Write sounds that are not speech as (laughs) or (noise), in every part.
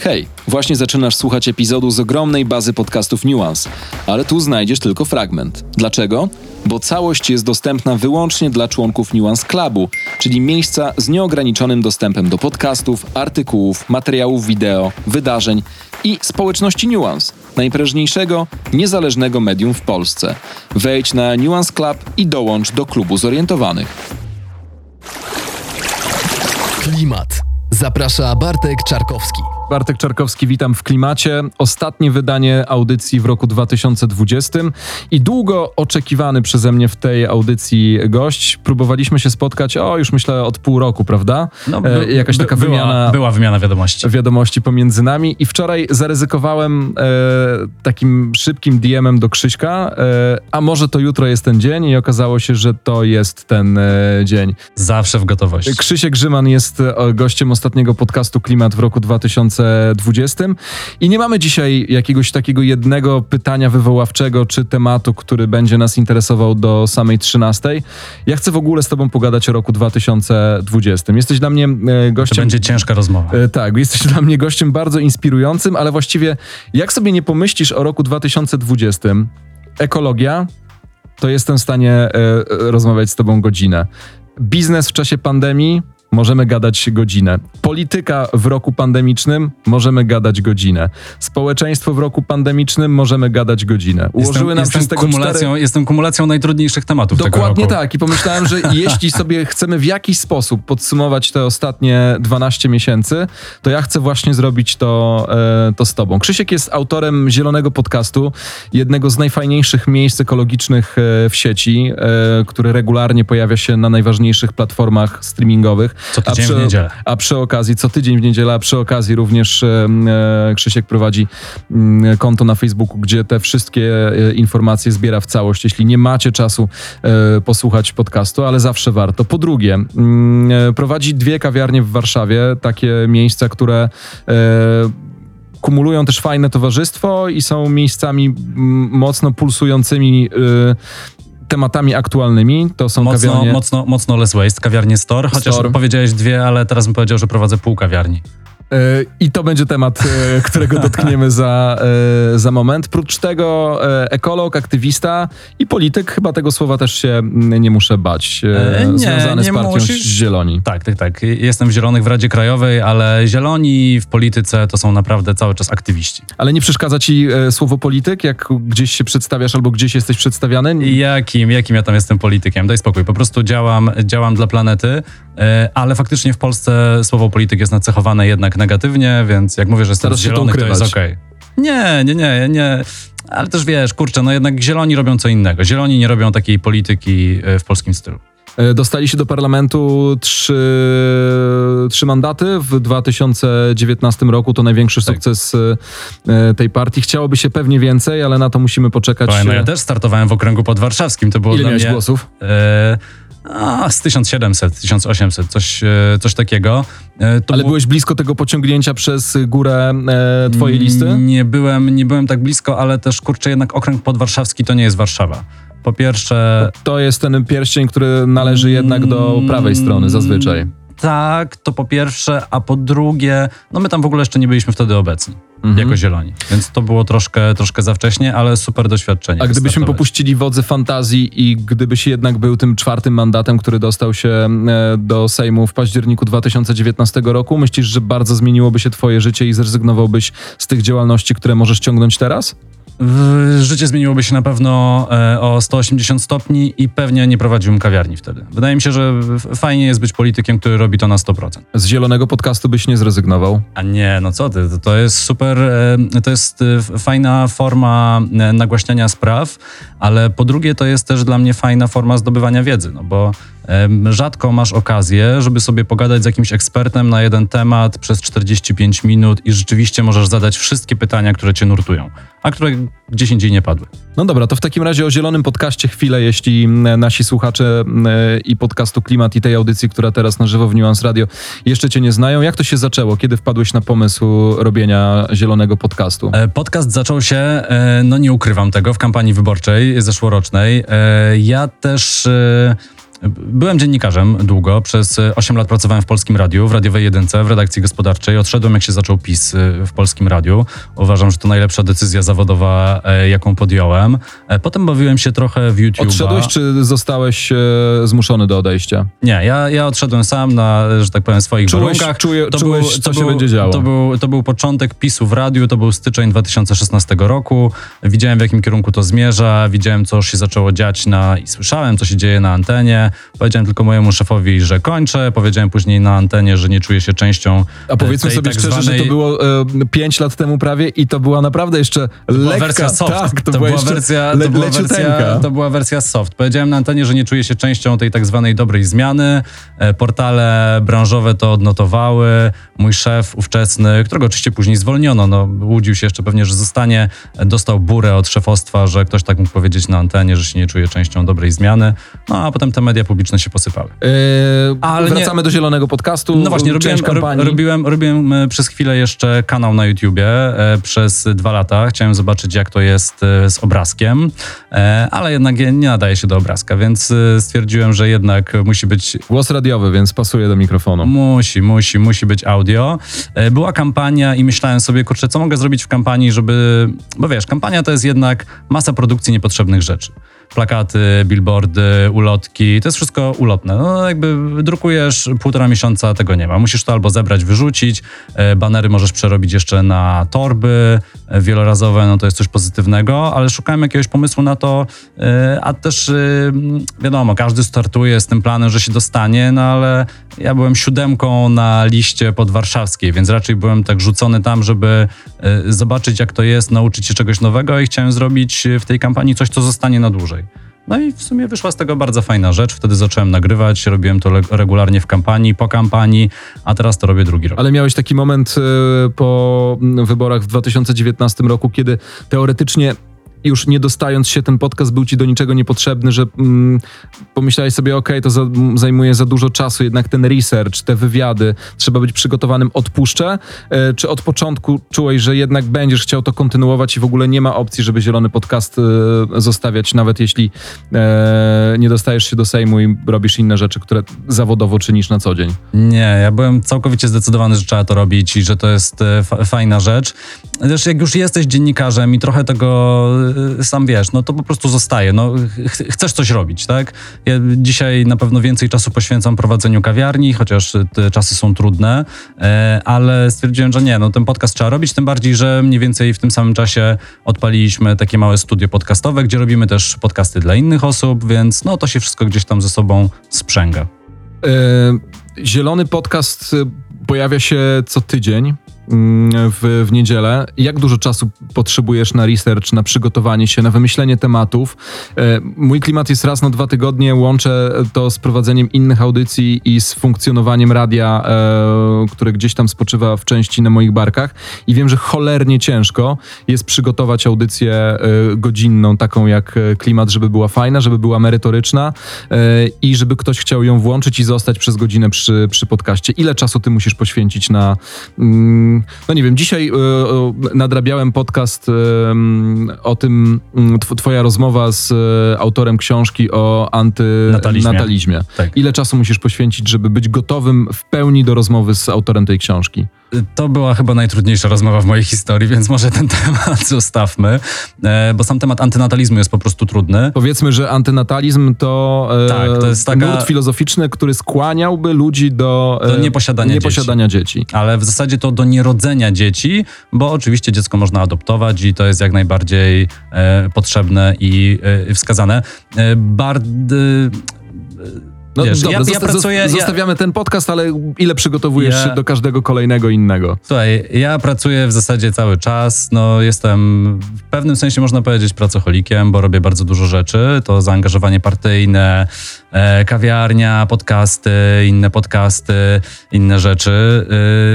Hej, właśnie zaczynasz słuchać epizodu z ogromnej bazy podcastów Nuance, ale tu znajdziesz tylko fragment. Dlaczego? Bo całość jest dostępna wyłącznie dla członków Nuance Clubu, czyli miejsca z nieograniczonym dostępem do podcastów, artykułów, materiałów wideo, wydarzeń i społeczności Nuance, najprężniejszego, niezależnego medium w Polsce. Wejdź na Nuance Club i dołącz do klubu zorientowanych. Klimat. Zaprasza Bartek Czarkowski. Bartek Czarkowski, witam w klimacie. Ostatnie wydanie audycji w roku 2020 i długo oczekiwany przeze mnie w tej audycji gość. Próbowaliśmy się spotkać, o już myślę od pół roku, prawda? No, e, jakaś taka była, wymiana. Była wymiana wiadomości. Wiadomości pomiędzy nami i wczoraj zaryzykowałem e, takim szybkim DM-em do Krzyśka, e, a może to jutro jest ten dzień i okazało się, że to jest ten e, dzień. Zawsze w gotowości. Krzysiek Grzyman jest e, gościem ostatniego podcastu Klimat w roku 2020 i nie mamy dzisiaj jakiegoś takiego jednego pytania wywoławczego czy tematu, który będzie nas interesował do samej 13. Ja chcę w ogóle z tobą pogadać o roku 2020. Jesteś dla mnie e, gościem... To będzie ciężka rozmowa. E, Tak, jesteś dla mnie gościem bardzo inspirującym, ale właściwie jak sobie nie pomyślisz o roku 2020, ekologia, to jestem w stanie e, rozmawiać z tobą godzinę. Biznes w czasie pandemii, możemy gadać godzinę. Polityka w roku pandemicznym, możemy gadać godzinę. Społeczeństwo w roku pandemicznym, możemy gadać godzinę. Ułożyły jestem, nam jestem, przez tego kumulacją, cztery... jestem kumulacją najtrudniejszych tematów Dokładnie tak. I pomyślałem, że (laughs) jeśli sobie chcemy w jakiś sposób podsumować te ostatnie 12 miesięcy, to ja chcę właśnie zrobić to, e, to z tobą. Krzysiek jest autorem Zielonego Podcastu, jednego z najfajniejszych miejsc ekologicznych e, w sieci, e, który regularnie pojawia się na najważniejszych platformach streamingowych. Co tydzień przy, w niedzielę. A przy okazji, co tydzień w niedzielę, a przy okazji również e, e, Krzysiek prowadzi mm, konto na Facebooku, gdzie te wszystkie e, informacje zbiera w całość. Jeśli nie macie czasu e, posłuchać podcastu, ale zawsze warto. Po drugie, mm, e, prowadzi dwie kawiarnie w Warszawie, takie miejsca, które e, kumulują też fajne towarzystwo i są miejscami mm, mocno pulsującymi e, tematami aktualnymi. To są Mocno, kawiarnie... mocno, mocno less waste, kawiarnie Store, chociaż Store. powiedziałeś dwie, ale teraz bym powiedział, że prowadzę pół kawiarni. E, I to będzie temat, e, którego (laughs) dotkniemy za, e, za moment. Prócz tego ekolog, aktywista i polityk, chyba tego słowa też się mm, nie muszę bać, nie, związany nie z partią musisz. Zieloni. Tak, tak, tak. Jestem w Zielonych w Radzie Krajowej, ale Zieloni w polityce to są naprawdę cały czas aktywiści. Ale nie przeszkadza ci słowo polityk, jak gdzieś się przedstawiasz albo gdzieś jesteś przedstawiany? Jakim, jakim ja tam jestem politykiem? Daj spokój, po prostu działam, działam dla planety, ale faktycznie w Polsce słowo polityk jest nacechowane jednak negatywnie, więc jak mówię, że jestem Starasz z się to to jest okej. Nie, nie, nie, nie. Ale też wiesz, kurczę, no jednak zieloni robią co innego. Zieloni nie robią takiej polityki e, w polskim stylu. E, Dostali się do parlamentu trzy, trzy mandaty w 2019 roku. To największy Tak. sukces e, tej partii. Chciałoby się pewnie więcej, ale na to musimy poczekać. Słuchaj, no ja też startowałem w okręgu podwarszawskim, to było Ile dla miałeś mnie... głosów? E, a, z 1700, 1800, coś, e, coś takiego. E, to Ale było- byłeś blisko tego pociągnięcia przez górę e, twojej listy? Nie byłem, nie byłem tak blisko, ale też kurczę, jednak okręg podwarszawski to nie jest Warszawa. Po pierwsze, To jest ten pierścień, który należy jednak do prawej strony zazwyczaj. tak, to po pierwsze, a po drugie, no my tam w ogóle jeszcze nie byliśmy wtedy obecni. Mhm. Jako zieloni. Więc to było troszkę, troszkę za wcześnie, ale super doświadczenie. A gdybyśmy popuścili wodze fantazji i gdybyś jednak był tym czwartym mandatem, który dostał się e, do Sejmu w październiku 2019 roku, myślisz, że bardzo zmieniłoby się twoje życie i zrezygnowałbyś z tych działalności, które możesz ciągnąć teraz? Życie zmieniłoby się na pewno e, o 180 stopni i pewnie nie prowadziłbym kawiarni wtedy. Wydaje mi się, że fajnie jest być politykiem, który robi to na 100%. Z zielonego podcastu byś nie zrezygnował. A nie, no co ty, to- jest super, e, to jest e, fajna forma nagłaśniania spraw, ale po drugie to jest też dla mnie fajna forma zdobywania wiedzy, no bo rzadko masz okazję, żeby sobie pogadać z jakimś ekspertem na jeden temat przez 45 minut i rzeczywiście możesz zadać wszystkie pytania, które cię nurtują, a które gdzieś indziej nie padły. No dobra, to w takim razie o zielonym podcaście chwilę, jeśli nasi słuchacze i podcastu Klimat i tej audycji, która teraz na żywo w Nuance Radio jeszcze cię nie znają. Jak to się zaczęło? Kiedy wpadłeś na pomysł robienia zielonego podcastu? E, Podcast zaczął się, e, no nie ukrywam tego, w kampanii wyborczej zeszłorocznej. E, Ja też Byłem dziennikarzem długo, przez 8 lat pracowałem w Polskim Radiu, w Radiowej Jedynce, w redakcji gospodarczej. Odszedłem, jak się zaczął PiS y, w Polskim Radiu. Uważam, że to najlepsza decyzja zawodowa, e, jaką podjąłem. E, Potem bawiłem się trochę w YouTube. Odszedłeś, czy zostałeś e, zmuszony do odejścia? Nie, ja, ja odszedłem sam na, że tak powiem, swoich Czułeś- warunkach. czuje- czułeś, co się będzie działo. To był, to był początek PiSu w radiu, to był styczeń 2016 roku. Widziałem, w jakim kierunku to zmierza, widziałem, co już się zaczęło dziać na, i słyszałem, co się dzieje na antenie. Powiedziałem tylko mojemu szefowi, że kończę. Powiedziałem później na antenie, że nie czuję się częścią A powiedzmy sobie tak szczerze, że zwanej- to było e, 5 lat temu prawie i to była naprawdę jeszcze lekka... wersja soft. Tak, to, była, była jeszcze wersja, le, to, była leciuteńka. wersja, to była wersja soft. Powiedziałem na antenie, że nie czuję się częścią tej tak zwanej dobrej zmiany. E, Portale branżowe to odnotowały. Mój szef ówczesny, którego oczywiście później zwolniono, no, łudził się jeszcze pewnie, że zostanie, e, dostał burę od szefostwa, że ktoś tak mógł powiedzieć na antenie, że się nie czuje częścią dobrej zmiany. No a potem te media publiczne się posypały. E, Ale nie- wracamy do zielonego podcastu. No właśnie, robiłem, kampanii. ro- robiłem, robiłem e, przez chwilę jeszcze kanał na YouTubie e, przez dwa lata. Chciałem zobaczyć, jak to jest e, z obrazkiem, e, ale jednak nie nie nadaje się do obrazka, więc e, stwierdziłem, że jednak musi być Głos radiowy, więc pasuje do mikrofonu. Musi, musi, musi być audio. E, Była kampania i myślałem sobie, kurczę, co mogę zrobić w kampanii, żeby... Bo wiesz, kampania to jest jednak masa produkcji niepotrzebnych rzeczy. Plakaty, billboardy, ulotki, to jest wszystko ulotne. No jakby drukujesz półtora miesiąca, tego nie ma. Musisz to albo zebrać, wyrzucić, e, banery możesz przerobić jeszcze na torby e, wielorazowe, no to jest coś pozytywnego, ale szukałem jakiegoś pomysłu na to, e, a też e, wiadomo, każdy startuje z tym planem, że się dostanie, no ale ja byłem siódemką na liście podwarszawskiej, więc raczej byłem tak rzucony tam, żeby zobaczyć jak to jest, nauczyć się czegoś nowego i chciałem zrobić w tej kampanii coś, co zostanie na dłużej. No i w sumie wyszła z tego bardzo fajna rzecz. Wtedy zacząłem nagrywać, robiłem to regularnie w kampanii, po kampanii, a teraz to robię drugi rok. Ale miałeś taki moment e, po wyborach w 2019 roku, kiedy teoretycznie już nie dostając się, ten podcast był ci do niczego niepotrzebny, że mm, pomyślałeś sobie, okej, to za, m, zajmuje za dużo czasu, jednak ten research, te wywiady, trzeba być przygotowanym, odpuszczę? E, czy od początku czułeś, że jednak będziesz chciał to kontynuować i w ogóle nie ma opcji, żeby zielony podcast e, zostawiać, nawet jeśli e, nie dostajesz się do Sejmu i robisz inne rzeczy, które zawodowo czynisz na co dzień? Nie, ja byłem całkowicie zdecydowany, że trzeba to robić i że to jest e, fa- fajna rzecz. Też jak już jesteś dziennikarzem i trochę tego sam wiesz, no to po prostu zostaje. No, ch- chcesz coś robić, tak? Ja dzisiaj na pewno więcej czasu poświęcam prowadzeniu kawiarni, chociaż te czasy są trudne, e, ale stwierdziłem, że nie, no ten podcast trzeba robić, tym bardziej, że mniej więcej w tym samym czasie odpaliliśmy takie małe studio podcastowe, gdzie robimy też podcasty dla innych osób, więc no to się wszystko gdzieś tam ze sobą sprzęga. E, Zielony podcast e, pojawia się co tydzień w, w niedzielę. Jak dużo czasu potrzebujesz na research, na przygotowanie się, na wymyślenie tematów? E, Mój klimat jest raz na dwa tygodnie. Łączę to z prowadzeniem innych audycji i z funkcjonowaniem radia, e, które gdzieś tam spoczywa w części na moich barkach. I wiem, że cholernie ciężko jest przygotować audycję e, godzinną, taką jak klimat, żeby była fajna, żeby była merytoryczna i żeby ktoś chciał ją włączyć i zostać przez godzinę przy, przy podcaście. Ile czasu ty musisz poświęcić na. No nie wiem, dzisiaj e, nadrabiałem podcast e, o tym, tw- twoja rozmowa z e, autorem książki o Natalizmie. antynatalizmie. Tak. Ile czasu musisz poświęcić, żeby być gotowym w pełni do rozmowy z autorem tej książki? To była chyba najtrudniejsza rozmowa w mojej historii, więc może ten (laughs) temat zostawmy, e, bo sam temat antynatalizmu jest po prostu trudny. Powiedzmy, że antynatalizm to, e, Tak, to jest taka- nurt filozoficzny, który skłaniałby ludzi do, Do e, nieposiadania nieposiadania dzieci. Ale w zasadzie to do nierodzenia dzieci, bo oczywiście dziecko można adoptować i to jest jak najbardziej potrzebne i wskazane. Bard, No Wiesz, dobra, ja- ja zosta- pracuję- ja- Zostawiamy ten podcast, ale ile przygotowujesz Ja- się do każdego kolejnego innego? Słuchaj, ja pracuję w zasadzie cały czas. No, jestem w pewnym sensie, można powiedzieć, pracocholikiem, bo robię bardzo dużo rzeczy. To zaangażowanie partyjne, e, kawiarnia, podcasty, inne podcasty, inne rzeczy.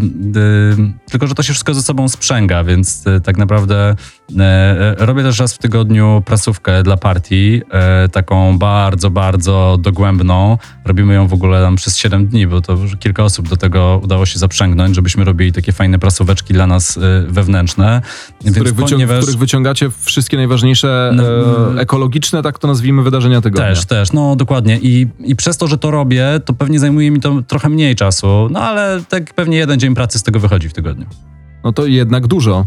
Y, y, tylko, że to się wszystko ze sobą sprzęga, więc y, tak naprawdę robię też raz w tygodniu prasówkę dla partii, e, taką bardzo, bardzo dogłębną. robimy ją w ogóle tam przez 7 dni, bo to już kilka osób do tego udało się zaprzęgnąć, żebyśmy robili takie fajne prasóweczki dla nas wewnętrzne. W których, wycią- w których wyciągacie wszystkie najważniejsze No, e, ekologiczne, tak to nazwijmy, wydarzenia tygodnia. Też, też, no dokładnie. I, I przez to, że to robię, to pewnie zajmuje mi to trochę mniej czasu, no ale tak pewnie jeden dzień pracy z tego wychodzi w tygodniu. No to jednak dużo.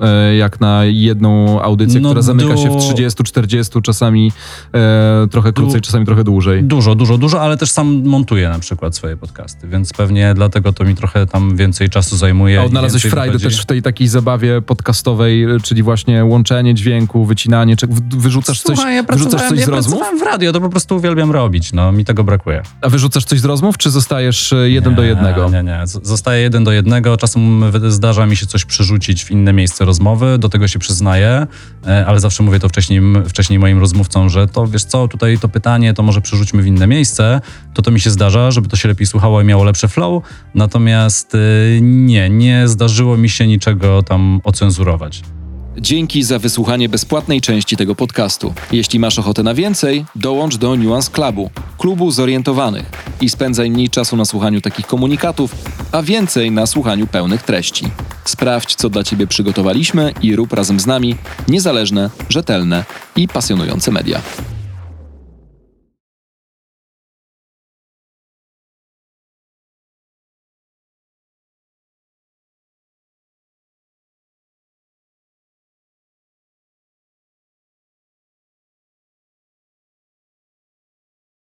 E, Jak na jedną audycję, No która zamyka się w du- 30, 40, czasami e, trochę krócej, czasami trochę dłużej. Dużo, dużo, dużo, ale też sam montuję na przykład swoje podcasty, więc pewnie dlatego to mi trochę tam więcej czasu zajmuje. A odnalazłeś frajdę też w tej takiej zabawie podcastowej, e, czyli właśnie łączenie dźwięku, wycinanie, czy wyrzucasz coś, Słuchaj, ja wyrzucasz coś ja z rozmów? pracowałem w radio, to po prostu uwielbiam robić, no mi tego brakuje. A wyrzucasz coś z rozmów, czy zostajesz e, jeden do Nie, jednego? Nie, nie, Z- zostaje jeden do jednego, czasem zdarza mi się coś przerzucić w inne miejsce rozmowy, do tego się przyznaję, e, ale zawsze mówię to wcześniej, wcześniej moim rozmówcom, że to wiesz co, tutaj to pytanie to może przerzućmy w inne miejsce, to to mi się zdarza, żeby to się lepiej słuchało i miało lepsze flow, natomiast e, nie, nie zdarzyło mi się niczego tam ocenzurować. Dzięki za wysłuchanie bezpłatnej części tego podcastu. Jeśli masz ochotę na więcej, dołącz do Nuance Clubu, klubu zorientowanych i spędzaj mniej czasu na słuchaniu takich komunikatów, a więcej na słuchaniu pełnych treści. Sprawdź, co dla Ciebie przygotowaliśmy i rób razem z nami niezależne, rzetelne i pasjonujące media.